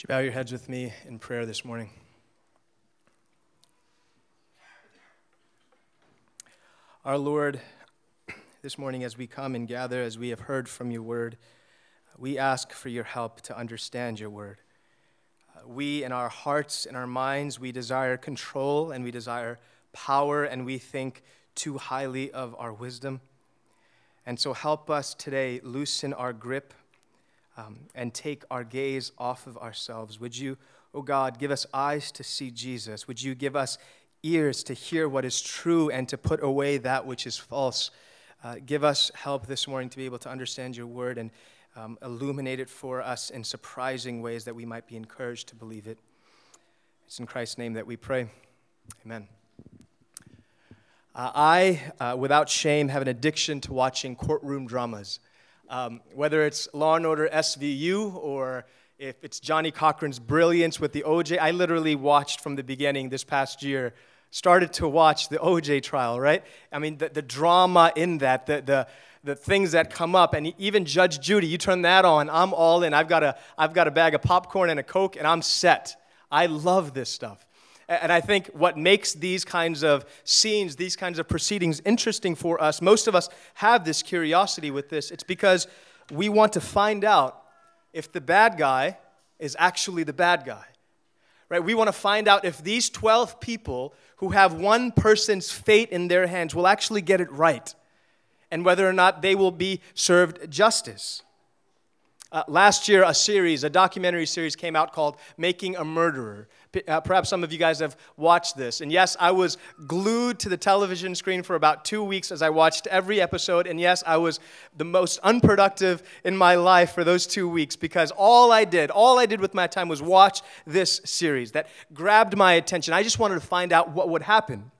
Would you bow your heads with me in prayer this morning? Our Lord, this morning as we come and gather, as we have heard from your word, we ask for your help to understand your word. Uh, we, in our hearts, in our minds, we desire control and we desire power, and we think too highly of our wisdom. And so help us today loosen our grip um, and take our gaze off of ourselves. Would you, oh God, give us eyes to see Jesus? Would you give us ears to hear what is true and to put away that which is false? Uh, give us help this morning to be able to understand your word and um, illuminate it for us in surprising ways that we might be encouraged to believe it. It's in Christ's name that we pray. Amen. Uh, I, uh, without shame, have an addiction to watching courtroom dramas. Um, whether it's Law and Order SVU or if it's Johnnie Cochran's brilliance with the OJ, I literally watched from the beginning this past year, started to watch the OJ trial, right? I mean, the, the drama in that, the, the, the things that come up, and even Judge Judy, you turn that on, I'm all in. I've got a, I've got a bag of popcorn and a Coke, and I'm set. I love this stuff. And I think what makes these kinds of scenes, these kinds of proceedings interesting for us, most of us have this curiosity with this. It's because we want to find out if the bad guy is actually the bad guy. Right? We want to find out if these 12 people who have one person's fate in their hands will actually get it right and whether or not they will be served justice. Uh, last year, a series, a documentary series came out called Making a Murderer. Uh, perhaps some of you guys have watched this. And yes, I was glued to the television screen for about two weeks as I watched every episode. And yes, I was the most unproductive in my life for those two weeks because all I did, all I did with my time was watch this series that grabbed my attention. I just wanted to find out what would happen.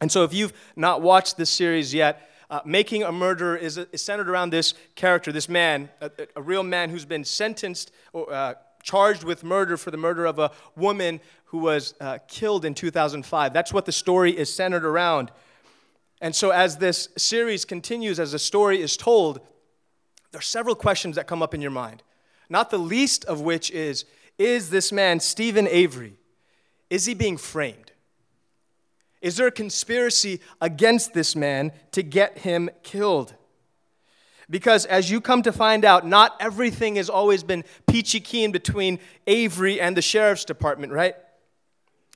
And so if you've not watched this series yet, uh, Making a Murderer is, is, centered around this character, this man, a, a real man who's been sentenced or uh, charged with murder for the murder of a woman who was uh, killed in 2005. That's what the story is centered around. And so, as this series continues, as the story is told, there are several questions that come up in your mind. Not the least of which is Is this man, Steven Avery, is he being framed? Is there a conspiracy against this man to get him killed? Because as you come to find out, not everything has always been peachy keen between Avery and the sheriff's department, right?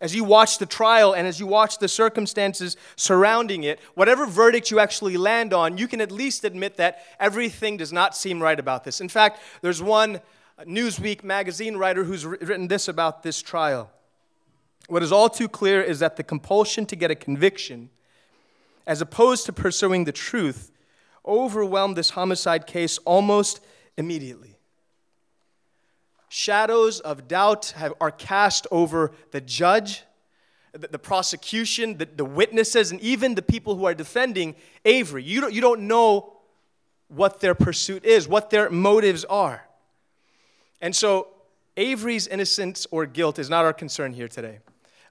As you watch the trial and as you watch the circumstances surrounding it, whatever verdict you actually land on, you can at least admit that everything does not seem right about this. In fact, there's one Newsweek magazine writer who's written this about this trial. What is all too clear is that the compulsion to get a conviction, as opposed to pursuing the truth, overwhelmed this homicide case almost immediately. Shadows of doubt have, are cast over the judge, the, the prosecution, the, the, witnesses, and even the people who are defending Avery. You don't, you don't know what their pursuit is, what their motives are. And so, Avery's innocence or guilt is not our concern here today.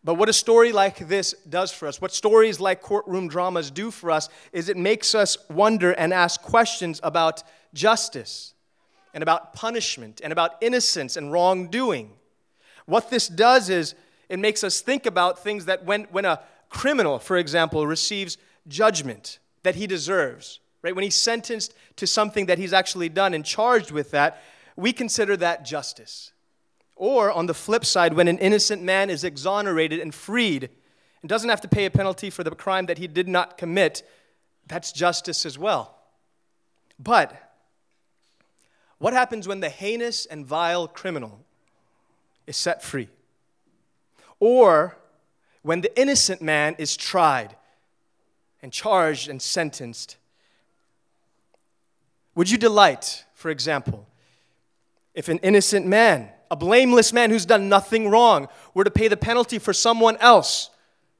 But what a story like this does for us, what stories like courtroom dramas do for us, is it makes us wonder and ask questions about justice and about punishment and about innocence and wrongdoing. What this does is it makes us think about things that when, when a criminal, for example, receives judgment that he deserves, right? When he's sentenced to something that he's actually done and charged with that, we consider that justice. Or on the flip side, when an innocent man is exonerated and freed and doesn't have to pay a penalty for the crime that he did not commit, that's justice as well. But what happens when the heinous and vile criminal is set free? Or when the innocent man is tried and charged and sentenced? Would you delight, for example, if an innocent man a blameless man who's done nothing wrong were to pay the penalty for someone else.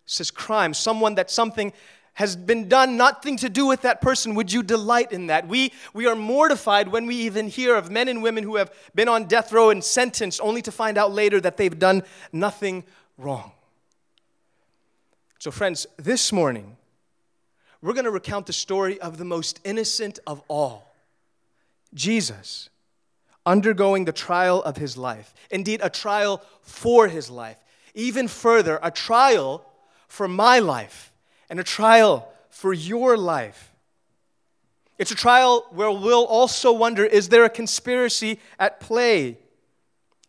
says crime, someone that something has been done, nothing to do with that person. Would you delight in that? We, we are mortified when we even hear of men and women who have been on death row and sentenced only to find out later that they've done nothing wrong. So, friends, this morning, we're going to recount the story of the most innocent of all Jesus undergoing the trial of his life. Indeed, a trial for his life. Even further, a trial for my life and a trial for your life. It's a trial where we'll also wonder is there a conspiracy at play?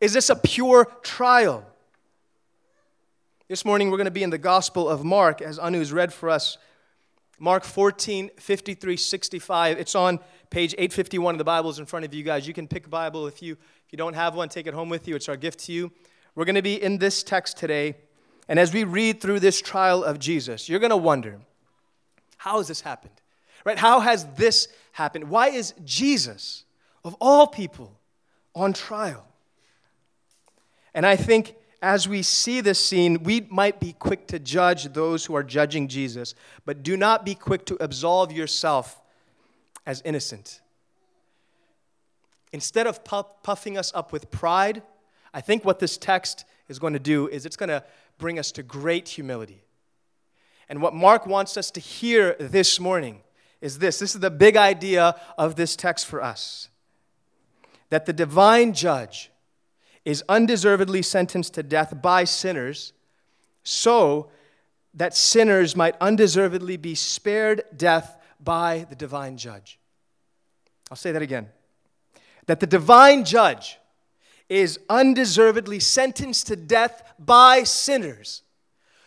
Is this a pure trial? This morning we're going to be in the Gospel of Mark, as Anu has read for us. Mark 14, 53, 65. It's on page 851 of the Bibles in front of you guys. You can pick a Bible if you, if you don't have one, take it home with you. It's our gift to you. We're going to be in this text today. And as we read through this trial of Jesus, you're going to wonder how has this happened? Right? How has this happened? Why is Jesus, of all people, on trial? And I think as we see this scene, we might be quick to judge those who are judging Jesus, but do not be quick to absolve yourself as innocent. Instead of puffing us up with pride, I think what this text is going to do is it's going to bring us to great humility. And what Mark wants us to hear this morning is this this is the big idea of this text for us that the divine judge is undeservedly sentenced to death by sinners, so that sinners might undeservedly be spared death by the divine judge. I'll say that again. That the divine judge is undeservedly sentenced to death by sinners,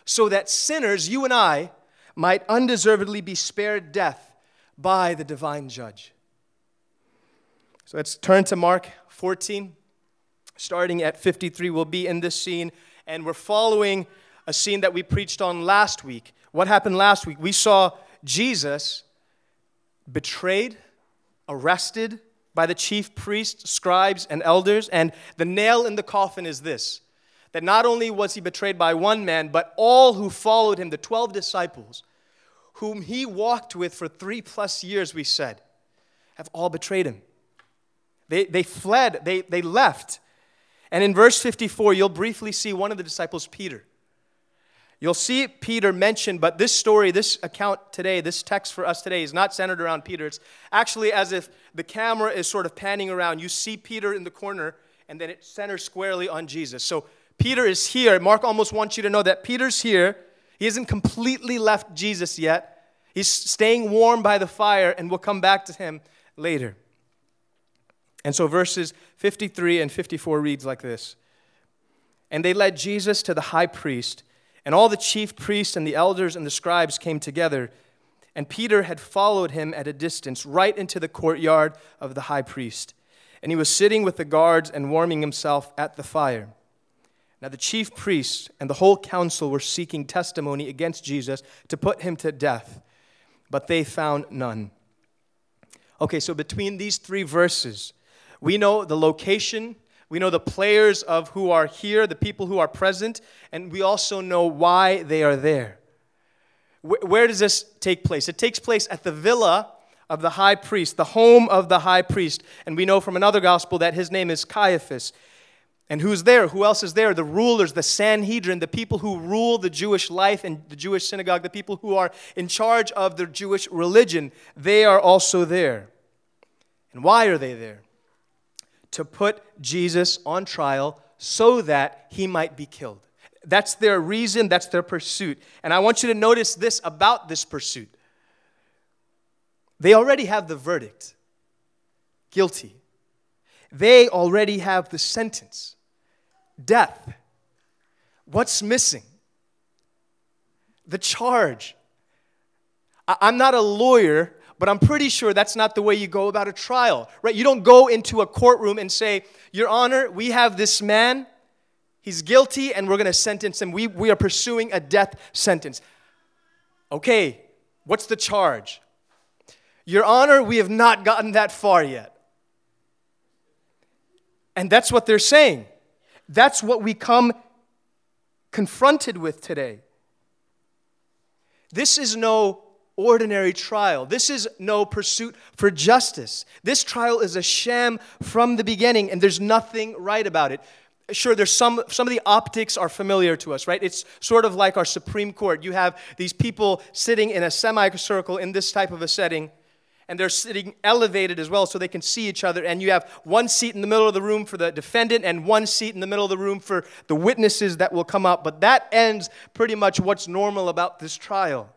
so that sinners, you and I, might undeservedly be spared death by the divine judge. So let's turn to Mark 14 starting at 53. We'll be in this scene, and we're following a scene that we preached on last week. What happened last week? We saw Jesus betrayed, arrested by the chief priests, scribes, and elders, and the nail in the coffin is this that not only was he betrayed by one man, but all who followed him, the 12 disciples, whom he walked with for three plus years, we said, have all betrayed him. They, they fled, they, they left. And in verse 54, you'll briefly see one of the disciples, Peter. You'll see Peter mentioned, but this story, this account today, this text for us today is not centered around Peter. It's actually as if the camera is sort of panning around. You see Peter in the corner, and then it centers squarely on Jesus. So Peter is here. Mark almost wants you to know that Peter's here. He hasn't completely left Jesus yet. He's staying warm by the fire, and we'll come back to him later. And so verses 53 and 54 reads like this And they led Jesus to the high priest, and all the chief priests and the elders and the scribes came together. And Peter had followed him at a distance, right into the courtyard of the high priest. And he was sitting with the guards and warming himself at the fire. Now, the chief priests and the whole council were seeking testimony against Jesus to put him to death, but they found none. Okay, so between these three verses, we know the location, we know the players of who are here, the people who are present, and we also know why they are there. Where does this take place? It takes place at the villa of the high priest, the home of the high priest. And we know from another gospel that his name is Caiaphas. And who's there? Who else is there? The rulers, the Sanhedrin, the people who rule the Jewish life and the Jewish synagogue, the people who are in charge of the Jewish religion, they are also there. And why are they there? To put Jesus on trial so that he might be killed. That's their reason, that's their pursuit. And I want you to notice this about this pursuit. They already have the verdict guilty. They already have the sentence death. What's missing? The charge. I'm not a lawyer, but I'm pretty sure that's not the way you go about a trial, right? You don't go into a courtroom and say, Your Honor, we have this man, he's guilty, and we're going to sentence him. We, we are pursuing a death sentence. Okay, what's the charge? Your Honor, we have not gotten that far yet. And that's what they're saying. That's what we come confronted with today. This is no ordinary trial. This is no pursuit for justice. This trial is a sham from the beginning, and there's nothing right about it. Sure, there's some, some of the optics are familiar to us, right? It's sort of like our Supreme Court. You have these people sitting in a semicircle in this type of a setting, and they're sitting elevated as well so they can see each other. And you have one seat in the middle of the room for the defendant and one seat in the middle of the room for the witnesses that will come up. But that ends pretty much what's normal about this trial.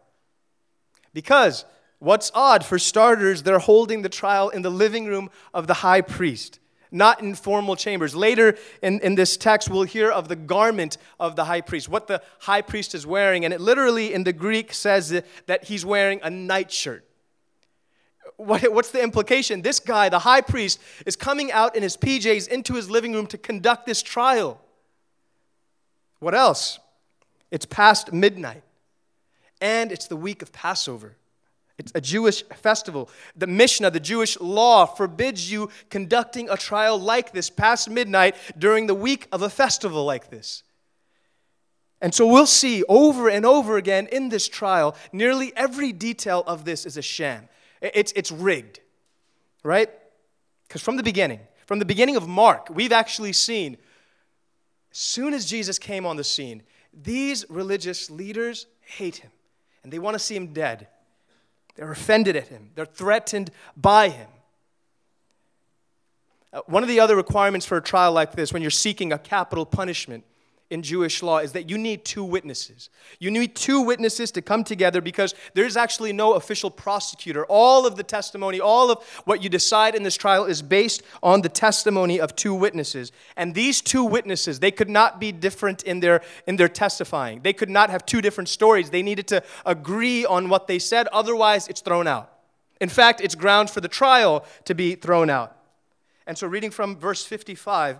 Because what's odd, for starters, they're holding the trial in the living room of the high priest not in formal chambers. Later in, in this text, we'll hear of the garment of the high priest, what the high priest is wearing. And it literally in the Greek says that he's wearing a nightshirt. What, what's the implication? This guy, the high priest, is coming out in his PJs into his living room to conduct this trial. What else? It's past midnight, and it's the week of Passover. It's a Jewish festival. The Mishnah, the Jewish law, forbids you conducting a trial like this past midnight during the week of a festival like this. And so we'll see over and over again in this trial, nearly every detail of this is a sham. It's, it's rigged, right? Because from the beginning, from the beginning of Mark, we've actually seen, as soon as Jesus came on the scene, these religious leaders hate him and they want to see him dead. They're offended at him, they're threatened by him. Uh, one of the other requirements for a trial like this, when you're seeking a capital punishment, in Jewish law is that you need two witnesses. You need two witnesses to come together because there's actually no official prosecutor. All of the testimony, all of what you decide in this trial is based on the testimony of two witnesses. And these two witnesses, they could not be different in their in their testifying. They could not have two different stories. They needed to agree on what they said, otherwise it's thrown out. In fact, it's grounds for the trial to be thrown out. And so reading from verse 55,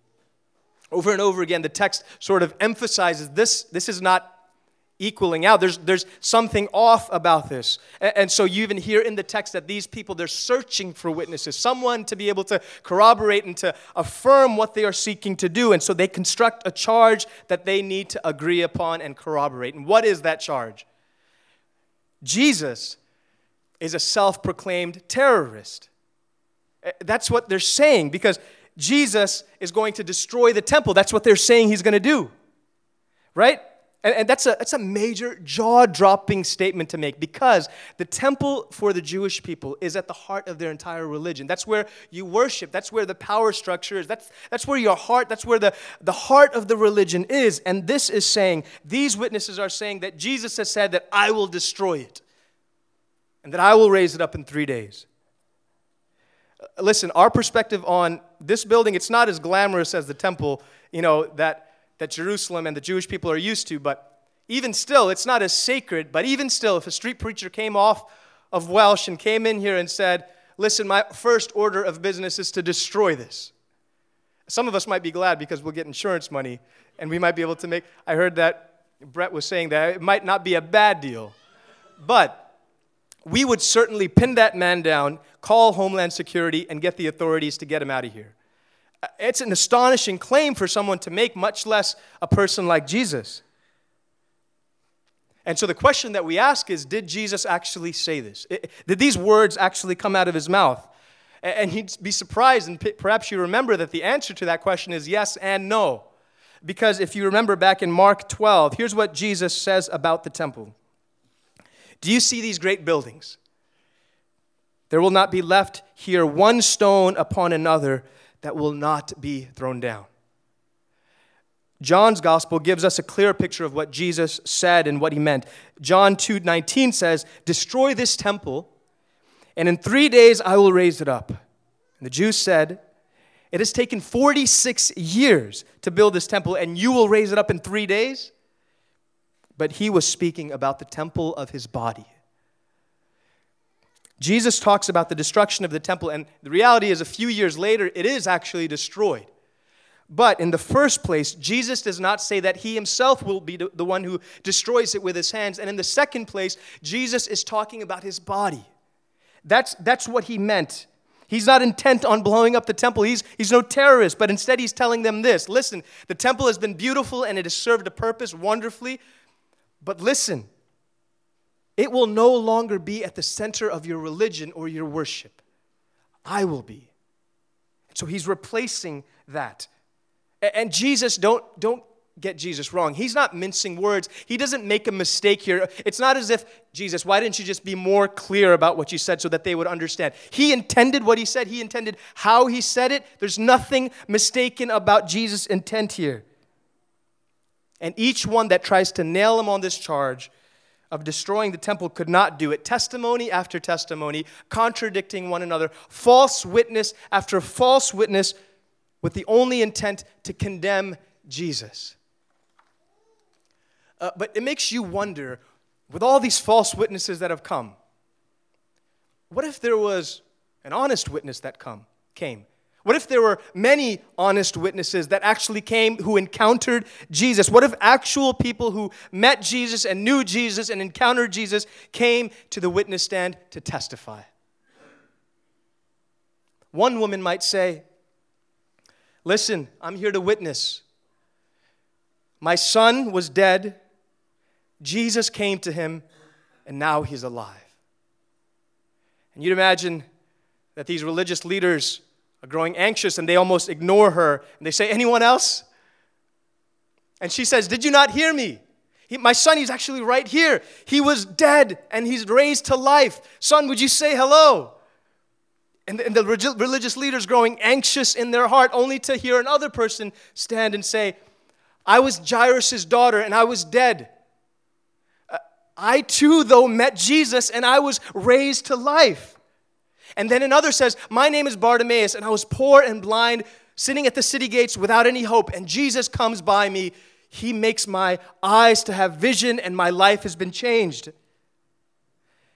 Over and over again, the text sort of emphasizes this, this is not equaling out. There's, there's something off about this. And, and, so you even hear in the text that these people, they're searching for witnesses, someone to be able to corroborate and to affirm what they are seeking to do. And so they construct a charge that they need to agree upon and corroborate. And what is that charge? Jesus is a self proclaimed terrorist. That's what they're saying because Jesus is going to destroy the temple. That's what they're saying he's going to do. Right? And, and, that's, a, that's a major jaw dropping statement to make because the temple for the Jewish people is at the heart of their entire religion. That's where you worship, that's where the power structure is, that's, that's where your heart, that's where the, the heart of the religion is. And this is saying, these witnesses are saying that Jesus has said that I will destroy it and that I will raise it up in three days uh, listen, our perspective on this building, it's not as glamorous as the temple, you know, that, that Jerusalem and the Jewish people are used to, but even still, it's not as sacred. But even still, if a street preacher came off of Welsh and came in here and said, listen, my first order of business is to destroy this. Some of us might be glad because we'll get insurance money and we might be able to make. I heard that Brett was saying that it might not be a bad deal. But we would certainly pin that man down, call Homeland Security, and get the authorities to get him out of here. Uh, it's an astonishing claim for someone to make, much less a person like Jesus. And so the question that we ask is Did Jesus actually say this? Did these words actually come out of his mouth? And he'd be surprised, and perhaps you remember that the answer to that question is yes and no. Because if you remember back in Mark 12, here's what Jesus says about the temple. Do you see these great buildings? There will not be left here one stone upon another that will not be thrown down. John's gospel gives us a clear picture of what Jesus said and what he meant. John 2:19 says, "Destroy this temple, and in 3 days I will raise it up." And the Jews said, "It has taken 46 years to build this temple, and you will raise it up in 3 days?" But he was speaking about the temple of his body. Jesus talks about the destruction of the temple, and the reality is, a few years later, it is actually destroyed. But in the first place, Jesus does not say that he himself will be the one who destroys it with his hands. And in the second place, Jesus is talking about his body. That's, that's what he meant. He's not intent on blowing up the temple. He's, he's no terrorist, but instead he's telling them this listen, the temple has been beautiful and it has served a purpose wonderfully, but listen, it will no longer be at the center of your religion or your worship. I will be. So he's replacing that. And Jesus, don't, don't get Jesus wrong. He's not mincing words. He doesn't make a mistake here. It's not as if, Jesus, why didn't you just be more clear about what you said so that they would understand? He intended what he said, he intended how he said it. There's nothing mistaken about Jesus' intent here. And each one that tries to nail him on this charge of destroying the temple could not do it. Testimony after testimony, contradicting one another, false witness after false witness, with the only intent to condemn Jesus. Uh, but it makes you wonder with all these false witnesses that have come, what if there was an honest witness that come, came? What if there were many honest witnesses that actually came who encountered Jesus? What if actual people who met Jesus and knew Jesus and encountered Jesus came to the witness stand to testify? One woman might say, Listen, I'm here to witness. My son was dead, Jesus came to him, and now he's alive. And you'd imagine that these religious leaders are growing anxious and they almost ignore her and they say, Anyone else? And she says, Did you not hear me? He, my son, he's actually right here. He was dead and he's raised to life. Son, would you say hello? And the, and the religious leaders growing anxious in their heart only to hear another person stand and say, I was Jairus' daughter and I was dead. Uh, I too, though, met Jesus and I was raised to life. And then another says, My name is Bartimaeus, and I was poor and blind, sitting at the city gates without any hope. And Jesus comes by me. He makes my eyes to have vision, and my life has been changed.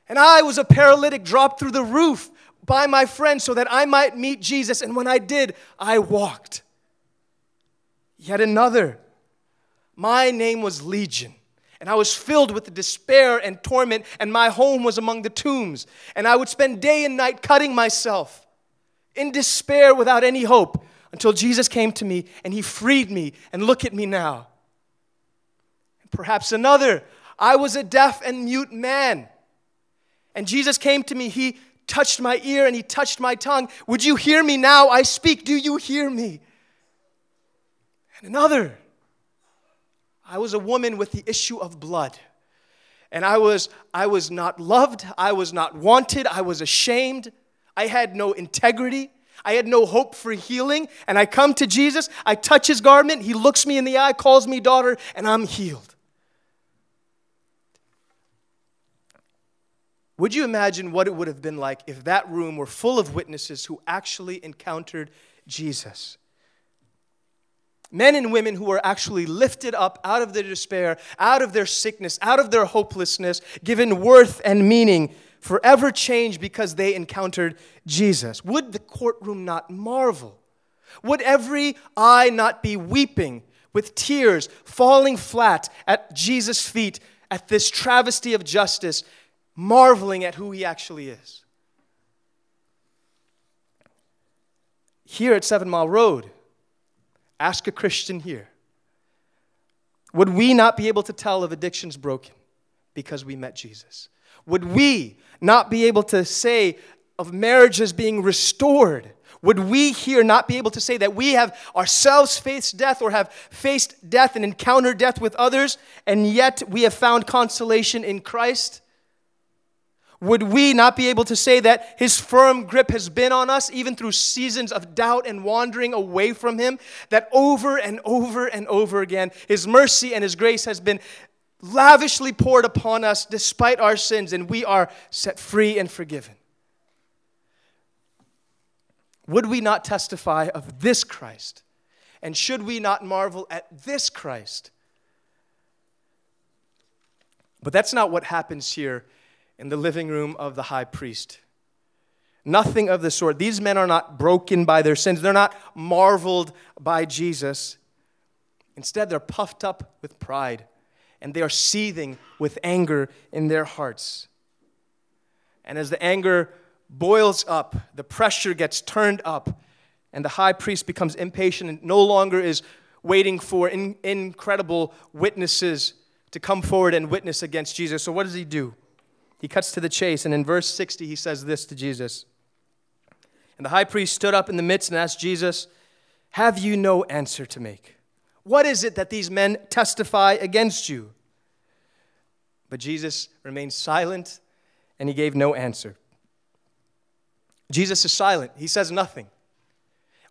And I was a paralytic dropped through the roof by my friend so that I might meet Jesus. And when I did, I walked. Yet another, my name was Legion and I was filled with despair and torment, and my home was among the tombs. And I would spend day and night cutting myself in despair without any hope until Jesus came to me and he freed me. And look at me now. Perhaps another, I was a deaf and mute man. And Jesus came to me, he touched my ear and he touched my tongue. Would you hear me now? I speak. Do you hear me? And another, I was a woman with the issue of blood. And I was, I was not loved. I was not wanted. I was ashamed. I had no integrity. I had no hope for healing. And I come to Jesus. I touch his garment. He looks me in the eye, calls me daughter, and I'm healed. Would you imagine what it would have been like if that room were full of witnesses who actually encountered Jesus? Men and women who are actually lifted up out of their despair, out of their sickness, out of their hopelessness, given worth and meaning, forever changed because they encountered Jesus. Would the courtroom not marvel? Would every eye not be weeping with tears falling flat at Jesus' feet at this travesty of justice, marveling at who he actually is? Here at Seven Mile Road, Ask a Christian here. Would we not be able to tell if addiction's broken because we met Jesus? Would we not be able to say of marriages being restored? Would we here not be able to say that we have ourselves faced death or have faced death and encountered death with others, and yet we have found consolation in Christ? Would we not be able to say that His firm grip has been on us, even through seasons of doubt and wandering away from Him? That over and over and over again, His mercy and His grace has been lavishly poured upon us despite our sins, and we are set free and forgiven. Would we not testify of this Christ? And should we not marvel at this Christ? But that's not what happens here in the living room of the high priest. Nothing of the sort. These men are not broken by their sins, they're not marveled by Jesus. Instead, they're puffed up with pride and they are seething with anger in their hearts. And as the anger boils up, the pressure gets turned up, and the high priest becomes impatient and no longer is waiting for in, incredible witnesses to come forward and witness against Jesus. So, what does he do? He cuts to the chase, and in verse 60, he says this to Jesus. And the high priest stood up in the midst and asked Jesus, Have you no answer to make? What is it that these men testify against you? But Jesus remained silent and he gave no answer. Jesus is silent, he says nothing.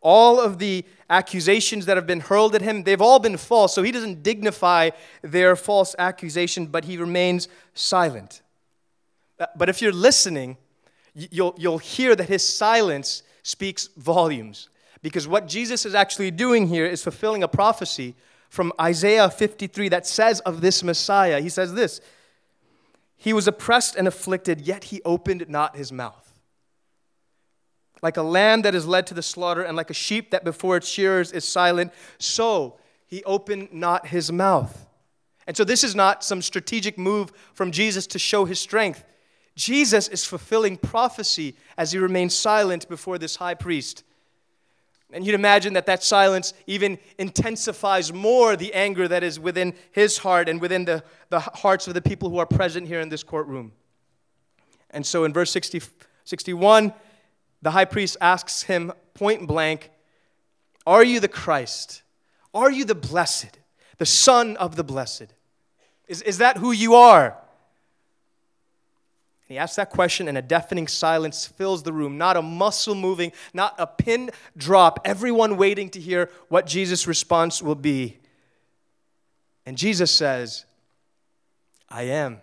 All of the accusations that have been hurled at him, they've all been false. So he doesn't dignify their false accusation, but he remains silent. Uh, but if you're listening, you'll, you'll hear that his silence speaks volumes. Because what Jesus is actually doing here is fulfilling a prophecy from Isaiah 53 that says of this Messiah, he says this He was oppressed and afflicted, yet he opened not his mouth. Like a lamb that is led to the slaughter, and like a sheep that before its shearers is silent, so he opened not his mouth. And so, this is not some strategic move from Jesus to show his strength. Jesus is fulfilling prophecy as he remains silent before this high priest. And you'd imagine that that silence even intensifies more the anger that is within his heart and within the, the hearts of the people who are present here in this courtroom. And so in verse 60, 61, the high priest asks him point blank Are you the Christ? Are you the blessed, the Son of the blessed? Is, is that who you are? He asks that question, and a deafening silence fills the room. Not a muscle moving, not a pin drop. Everyone waiting to hear what Jesus' response will be. And Jesus says, I am.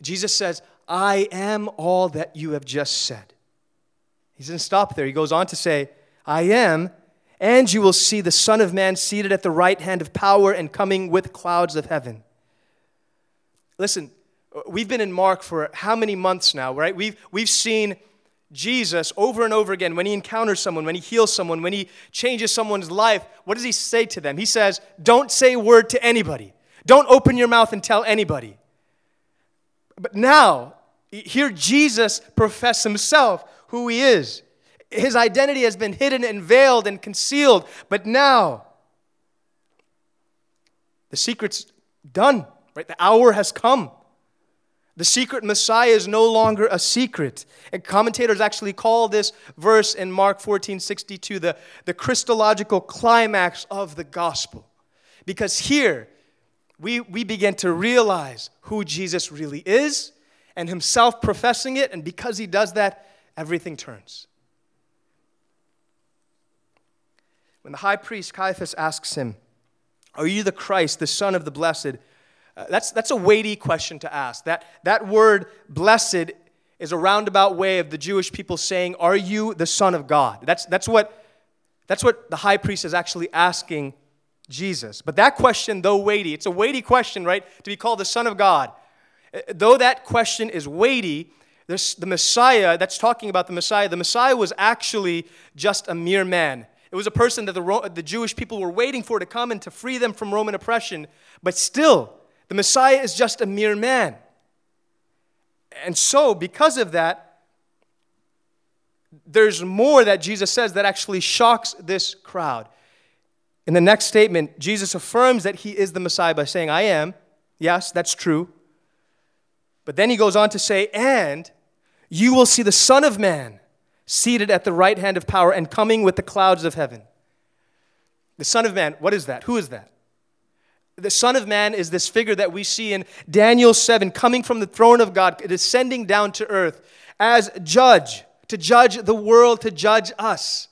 Jesus says, I am all that you have just said. He doesn't stop there. He goes on to say, I am, and you will see the Son of Man seated at the right hand of power and coming with clouds of heaven. Listen, we've been in Mark for how many months now, right? We've, we've seen Jesus over and over again when he encounters someone, when he heals someone, when he changes someone's life. What does he say to them? He says, Don't say a word to anybody. Don't open your mouth and tell anybody. But now, here Jesus profess himself who he is. His identity has been hidden and veiled and concealed, but now the secret's done, right? The hour has come. The secret Messiah is no longer a secret. And commentators actually call this verse in Mark 14 62 the, the Christological climax of the gospel. Because here, we, we begin to realize who Jesus really is and himself professing it. And because he does that, everything turns. When the high priest Caiaphas asks him, Are you the Christ, the Son of the Blessed? Uh, that's, that's a weighty question to ask. That, that word, blessed, is a roundabout way of the Jewish people saying, Are you the Son of God? That's, that's, what, that's what the high priest is actually asking Jesus. But that question, though weighty, it's a weighty question, right? To be called the Son of God. Uh, though that question is weighty, this, the Messiah, that's talking about the Messiah, the Messiah was actually just a mere man. It was a person that the, the Jewish people were waiting for to come and to free them from Roman oppression. But still, the Messiah is just a mere man. And so, because of that, there's more that Jesus says that actually shocks this crowd. In the next statement, Jesus affirms that he is the Messiah by saying, I am. Yes, that's true. But then he goes on to say, and you will see the Son of Man seated at the right hand of power and coming with the clouds of heaven. The Son of Man, what is that? Who is that? The Son of Man is this figure that we see in Daniel 7 coming from the throne of God, descending down to earth as judge, to judge the world, to judge us.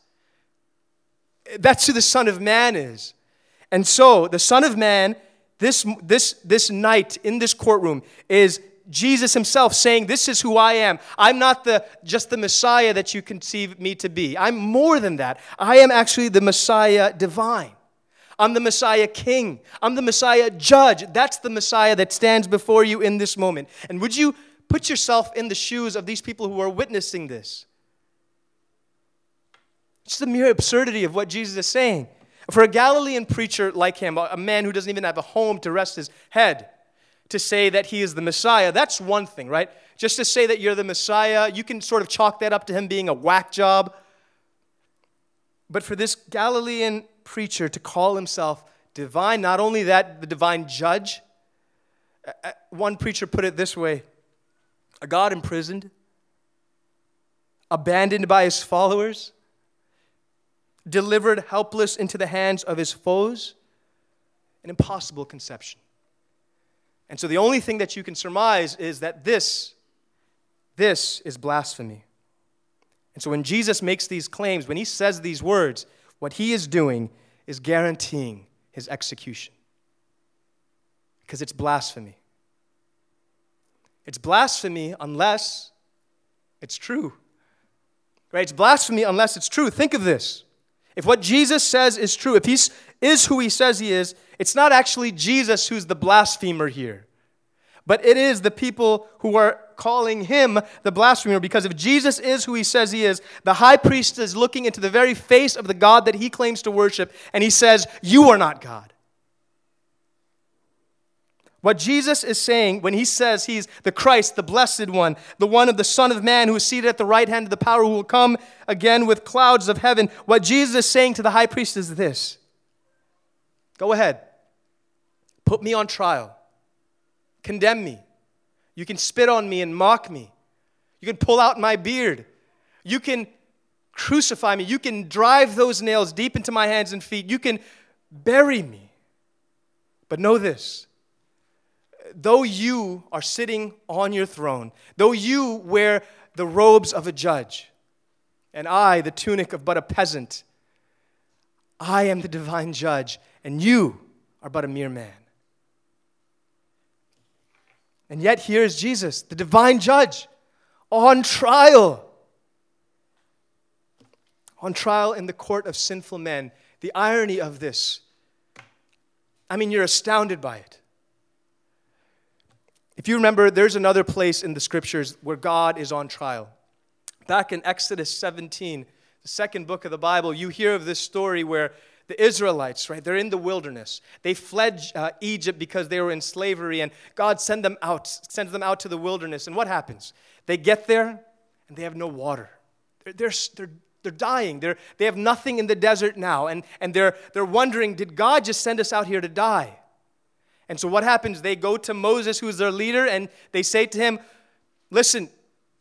That's who the Son of Man is. And so, the Son of Man, this, this, this night in this courtroom, is Jesus himself saying, This is who I am. I'm not the, just the Messiah that you conceive me to be. I'm more than that. I am actually the Messiah divine. I'm the Messiah King. I'm the Messiah Judge. That's the Messiah that stands before you in this moment. And would you put yourself in the shoes of these people who are witnessing this? It's the mere absurdity of what Jesus is saying. For a Galilean preacher like him, a man who doesn't even have a home to rest his head, to say that he is the Messiah. That's one thing, right? Just to say that you're the Messiah, you can sort of chalk that up to him being a whack job. But for this Galilean preacher to call himself divine, not only that, the divine judge, one preacher put it this way a God imprisoned, abandoned by his followers, delivered helpless into the hands of his foes, an impossible conception. And so the only thing that you can surmise is that this, this is blasphemy. And so when Jesus makes these claims, when he says these words, what he is doing is guaranteeing his execution. Because it's blasphemy. It's blasphemy unless it's true. Right? It's blasphemy unless it's true. Think of this. If what Jesus says is true, if he is who he says he is, it's not actually Jesus who's the blasphemer here, but it is the people who are calling him the blasphemer because if Jesus is who he says he is, the high priest is looking into the very face of the God that he claims to worship, and he says, You are not God. What Jesus is saying when he says he's the Christ, the blessed one, the one of the Son of Man who is seated at the right hand of the power who will come again with clouds of heaven, what Jesus is saying to the high priest is this Go ahead, put me on trial, condemn me. You can spit on me and mock me. You can pull out my beard. You can crucify me. You can drive those nails deep into my hands and feet. You can bury me. But know this though you are sitting on your throne, though you wear the robes of a judge, and I the tunic of but a peasant, I am the divine judge, and you are but a mere man. And yet, here is Jesus, the divine judge, on trial. On trial in the court of sinful men. The irony of this, I mean, you're astounded by it. If you remember, there's another place in the scriptures where God is on trial. Back in Exodus 17, the second book of the Bible, you hear of this story where the Israelites, right, they're in the wilderness. They fled uh, Egypt because they were in slavery, and God sent them out, sends them out to the wilderness. And what happens? They get there and they have no water. They're, they're, they're, they're dying. They're, they have nothing in the desert now, and, and they're, they're wondering, did God just send us out here to die? And so what happens? They go to Moses, who's their leader, and they say to him, Listen,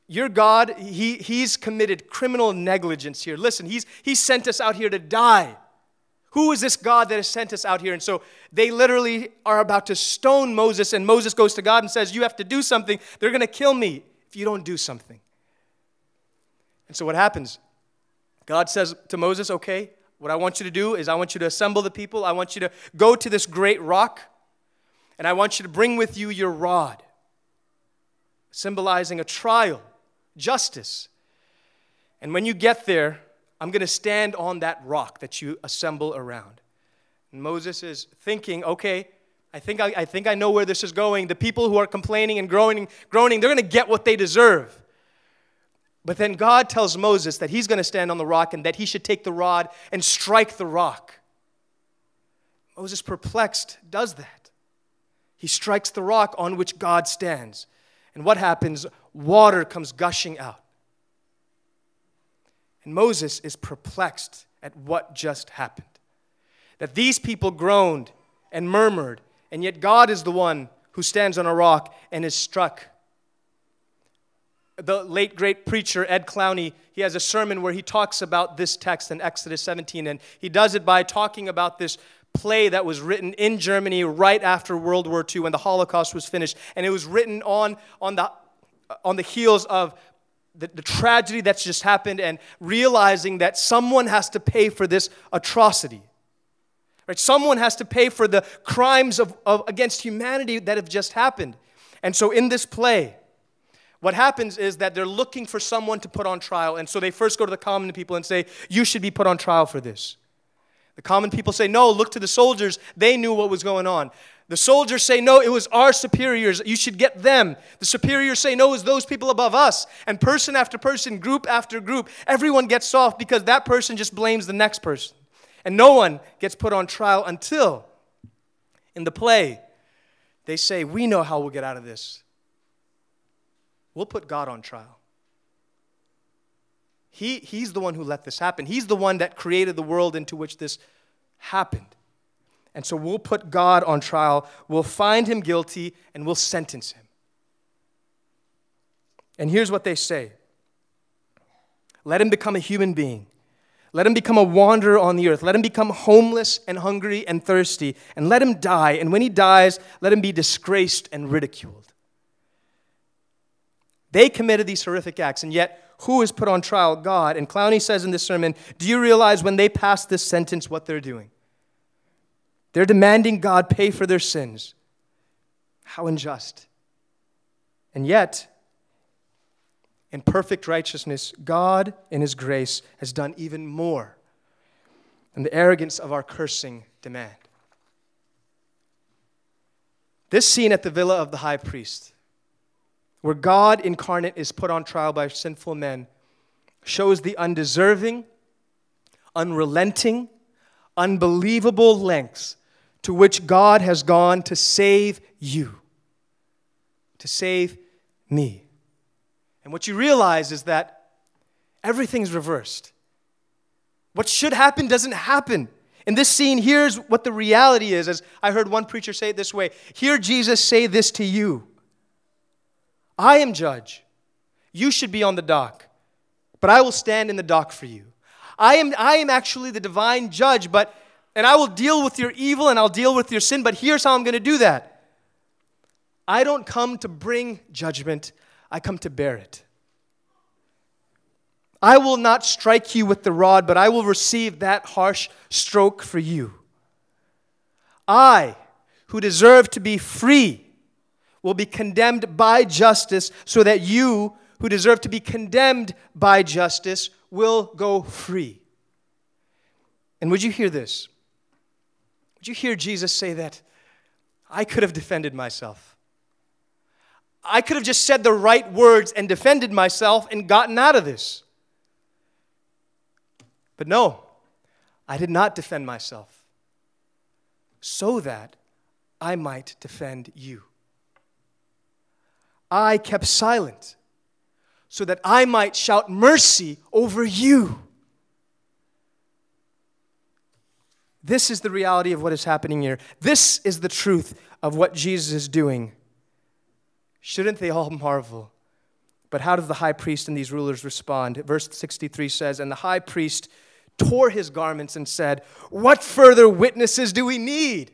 your God, he, he's committed criminal negligence here. Listen, he's, he sent us out here to die. Who is this God that has sent us out here? And so they literally are about to stone Moses, and Moses goes to God and says, You have to do something. They're going to kill me if you don't do something. And so what happens? God says to Moses, Okay, what I want you to do is I want you to assemble the people. I want you to go to this great rock. And I want you to bring with you your rod, symbolizing a trial, justice. And when you get there, I'm going to stand on that rock that you assemble around. And Moses is thinking, okay, I think I, I think I know where this is going. The people who are complaining and groaning, groaning they're going to get what they deserve. But then God tells Moses that he's going to stand on the rock and that he should take the rod and strike the rock. Moses, perplexed, does that. He strikes the rock on which God stands. And what happens? Water comes gushing out. And Moses is perplexed at what just happened. That these people groaned and murmured, and yet God is the one who stands on a rock and is struck. The late great preacher Ed Clowney, he has a sermon where he talks about this text in Exodus 17, and he does it by talking about this play that was written in Germany right after World War II when the Holocaust was finished. And it was written on, on, the, on the heels of the, the tragedy that's just happened and realizing that someone has to pay for this atrocity. Right? Someone has to pay for the crimes of, of, against humanity that have just happened. And so in this play, what happens is that they're looking for someone to put on trial. And so they first go to the common people and say, You should be put on trial for this. The common people say, no, look to the soldiers. They knew what was going on. The soldiers say, no, it was our superiors. You should get them. The superiors say, no, it was those people above us. And person after person, group after group, everyone gets soft because that person just blames the next person. And no one gets put on trial until in the play, They say, We know how we'll get out of this. We'll put God on trial. He, he's the one who let this happen. He's the one that created the world into which this happened. And so we'll put God on trial, we'll find him guilty, and we'll sentence him. And here's what they say let him become a human being. Let him become a wanderer on the earth. Let him become homeless and hungry and thirsty. And let him die. And when he dies, let him be disgraced and ridiculed. They committed these horrific acts, and yet who is put on trial? God. And Clowney says in this sermon Do you realize when they pass this sentence what they're doing? They're demanding God pay for their sins. How unjust. And yet, in perfect righteousness, God, in His grace, has done even more than the arrogance of our cursing demand. This scene at the villa of the high priest, where God incarnate is put on trial by sinful men, shows the undeserving, unrelenting, unbelievable lengths to which God has gone to save you, to save me. And what you realize is that everything's reversed. What should happen doesn't happen. In this scene, here's what the reality is. As I heard one preacher say it this way Hear Jesus say this to you I am judge. You should be on the dock, but I will stand in the dock for you. I am, I am actually the divine judge, but and I will deal with your evil and I'll deal with your sin, but here's how I'm going to do that. I don't come to bring judgment, I come to bear it. I will not strike you with the rod, but I will receive that harsh stroke for you. I, who deserve to be free, will be condemned by justice, so that you, who deserve to be condemned by justice, will go free. And would you hear this? Would you hear Jesus say that? I could have defended myself. I could have just said the right words and defended myself and gotten out of this. But no, I did not defend myself so that I might defend you. I kept silent so that I might shout mercy over you. This is the reality of what is happening here. This is the truth of what Jesus is doing. Shouldn't they all marvel? But how does the high priest and these rulers respond? Verse 63 says, And the high priest tore his garments and said, What further witnesses do we need?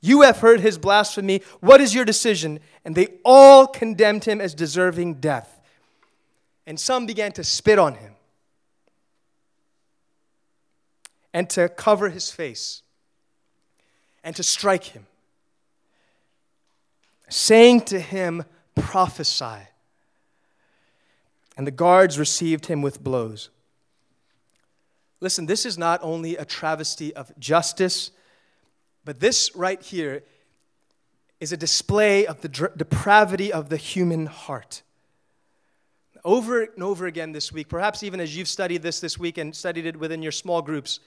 You have heard his blasphemy. What is your decision? And they all condemned him as deserving death. And some began to spit on him and to cover his face and to strike him saying to him, Prophesy. And the guards received him with blows. Listen, this is not only a travesty of justice, but this right here is a display of the depravity of the human heart. Over and over again this week, perhaps even as you've studied this this week and studied it within your small groups,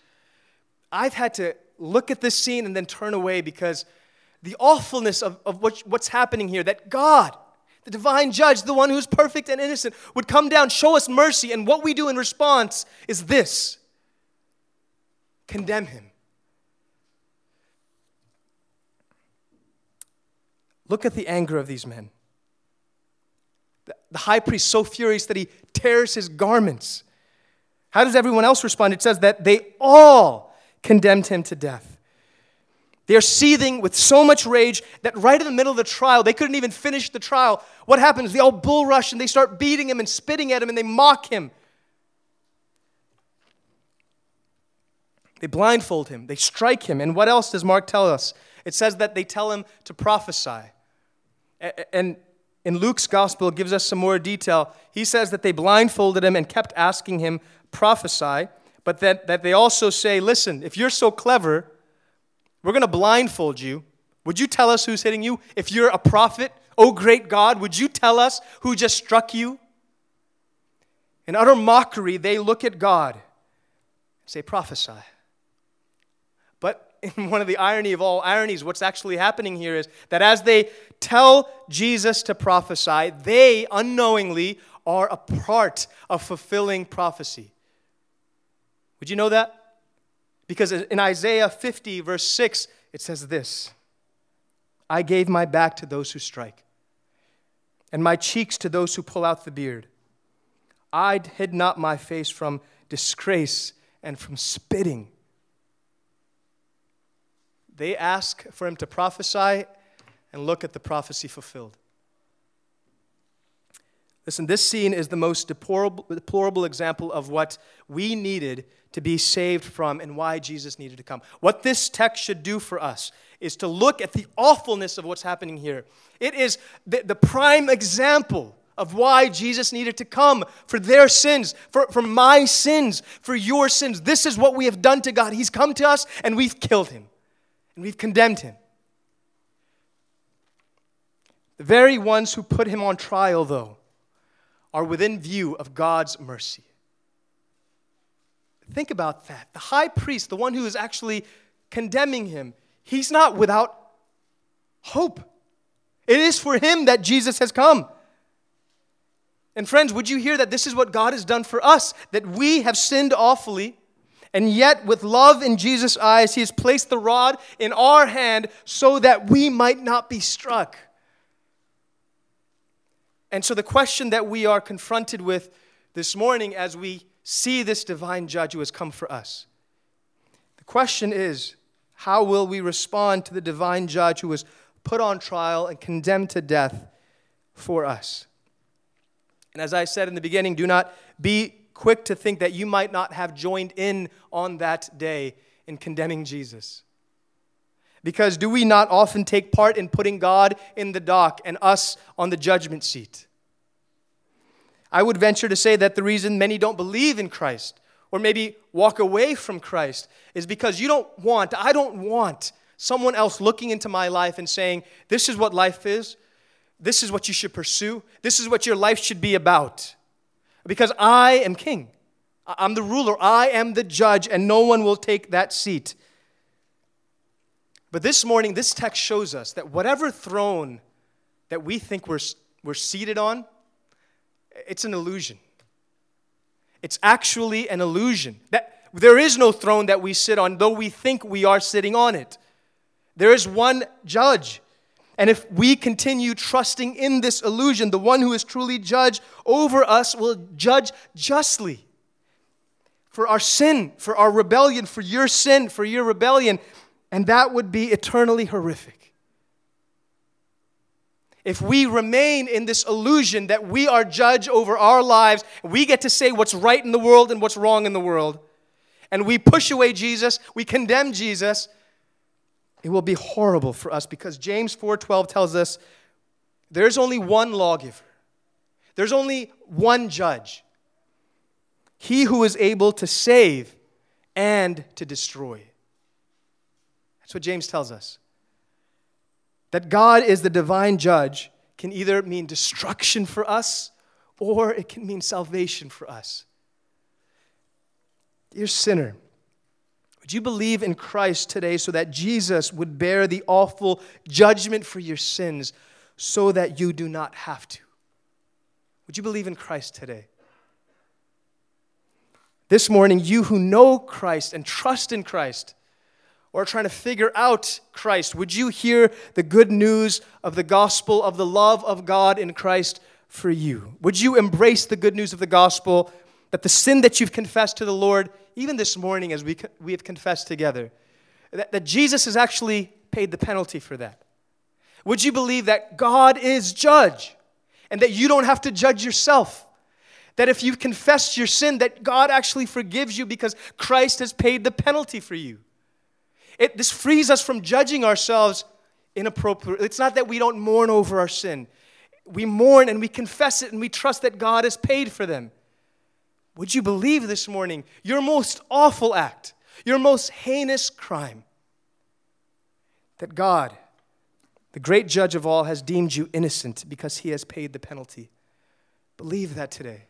I've had to look at this scene and then turn away because the awfulness of, of what, what's happening here that God, the divine judge, the one who's perfect and innocent, would come down, show us mercy, and what we do in response is this condemn him. Look at the anger of these men. The high priest so furious that he tears his garments. How does everyone else respond? It says that they all condemned him to death. They're seething with so much rage that right in the middle of the trial, they couldn't even finish the trial. What happens? They all bull rush and they start beating him and spitting at him and they mock him. They blindfold him, they strike him. And what else does Mark tell us? It says that they tell him to prophesy. And in Luke's gospel, gives us some more detail. He says that they blindfolded him and kept asking him, prophesy, but that, that they also say, listen, if you're so clever, we're going to blindfold you. Would you tell us who's hitting you? If you're a prophet, oh great God, would you tell us who just struck you? In utter mockery, they look at God and say, prophesy. But in one of the irony of all ironies, what's actually happening here is that as they tell Jesus to prophesy, they unknowingly are a part of fulfilling prophecy. Would you know that? Because in Isaiah 50, verse 6, it says this I gave my back to those who strike, and my cheeks to those who pull out the beard. I hid not my face from disgrace and from spitting. They ask for him to prophesy, and look at the prophecy fulfilled. Listen, this scene is the most deplorable, deplorable, example of what we needed to be saved from and why Jesus needed to come. What this text should do for us is to look at the awfulness of what's happening here. It is the, the prime example of why Jesus needed to come for their sins, for, for my sins, for your sins. This is what we have done to God. He's come to us and we've killed him and we've condemned him. The very ones who put him on trial, though, are within view of God's mercy. Think about that. The high priest, the one who is actually condemning him, he's not without hope. It is for him that Jesus has come. And friends, would you hear that this is what God has done for us? That we have sinned awfully, and yet with love in Jesus' eyes, He has placed the rod in our hand so that we might not be struck. And so, the question that we are confronted with this morning as we see this divine judge who has come for us, the question is how will we respond to the divine judge who was put on trial and condemned to death for us? And as I said in the beginning, do not be quick to think that you might not have joined in on that day in condemning Jesus. Because do we not often take part in putting God in the dock and us on the judgment seat? I would venture to say that the reason many don't believe in Christ or maybe walk away from Christ is because you don't want, I don't want someone else looking into my life and saying, This is what life is. This is what you should pursue. This is what your life should be about. Because I am king. I'm the ruler. I am the judge, and no one will take that seat. But this morning, this text shows us that whatever throne that we think we're, we're seated on, it's an illusion. It's actually an illusion. That there is no throne that we sit on, though we think we are sitting on it. There is one judge. And if we continue trusting in this illusion, the one who is truly judge over us will judge justly. For our sin, for our rebellion, for your sin, for your rebellion, and that would be eternally horrific. If we remain in this illusion that we are judge over our lives, we get to say what's right in the world and what's wrong in the world, and we push away Jesus, we condemn Jesus, it will be horrible for us because James 4:12 tells us there's only one lawgiver. There's only one judge. He who is able to save and to destroy. That's what James tells us. That God is the divine judge can either mean destruction for us or it can mean salvation for us. Dear sinner, would you believe in Christ today so that Jesus would bear the awful judgment for your sins so that you do not have to? Would you believe in Christ today? This morning, you who know Christ and trust in Christ, or trying to figure out Christ, would you hear the good news of the gospel of the love of God in Christ for you? Would you embrace the good news of the gospel that the sin that you've confessed to the Lord, even this morning as we, we have confessed together, that, that Jesus has actually paid the penalty for that? Would you believe that God is judge and that you don't have to judge yourself? That if you've confessed your sin, that God actually forgives you because Christ has paid the penalty for you. It, this frees us from judging ourselves inappropriately. It's not that we don't mourn over our sin. We mourn and we confess it and we trust that God has paid for them. Would you believe this morning your most awful act, your most heinous crime? That God, the great judge of all, has deemed you innocent because he has paid the penalty. Believe that today.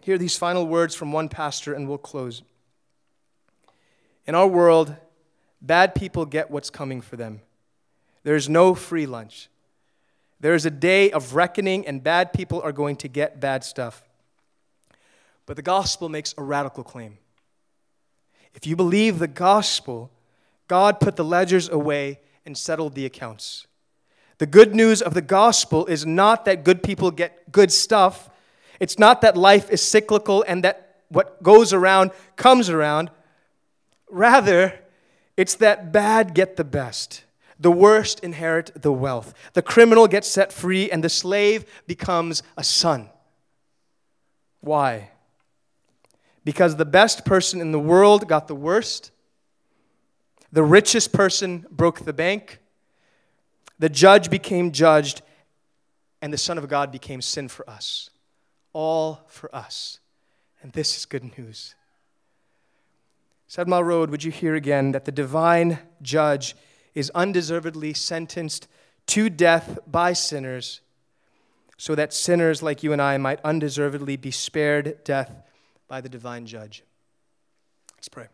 Hear these final words from one pastor, and we'll close. In our world, bad people get what's coming for them. There's no free lunch. There is a day of reckoning, and bad people are going to get bad stuff. But the gospel makes a radical claim. If you believe the gospel, God put the ledgers away and settled the accounts. The good news of the gospel is not that good people get good stuff. It's not that life is cyclical and that what goes around comes around. Rather, it's that bad get the best. The worst inherit the wealth. The criminal gets set free, and the slave becomes a son. Why? Because the best person in the world got the worst, the richest person broke the bank, the judge became judged, and the Son of God became sin for us. All for us. And this is good news. Mile Road, would you hear again that the divine judge is undeservedly sentenced to death by sinners so that sinners like you and I might undeservedly be spared death by the divine judge? Let's pray.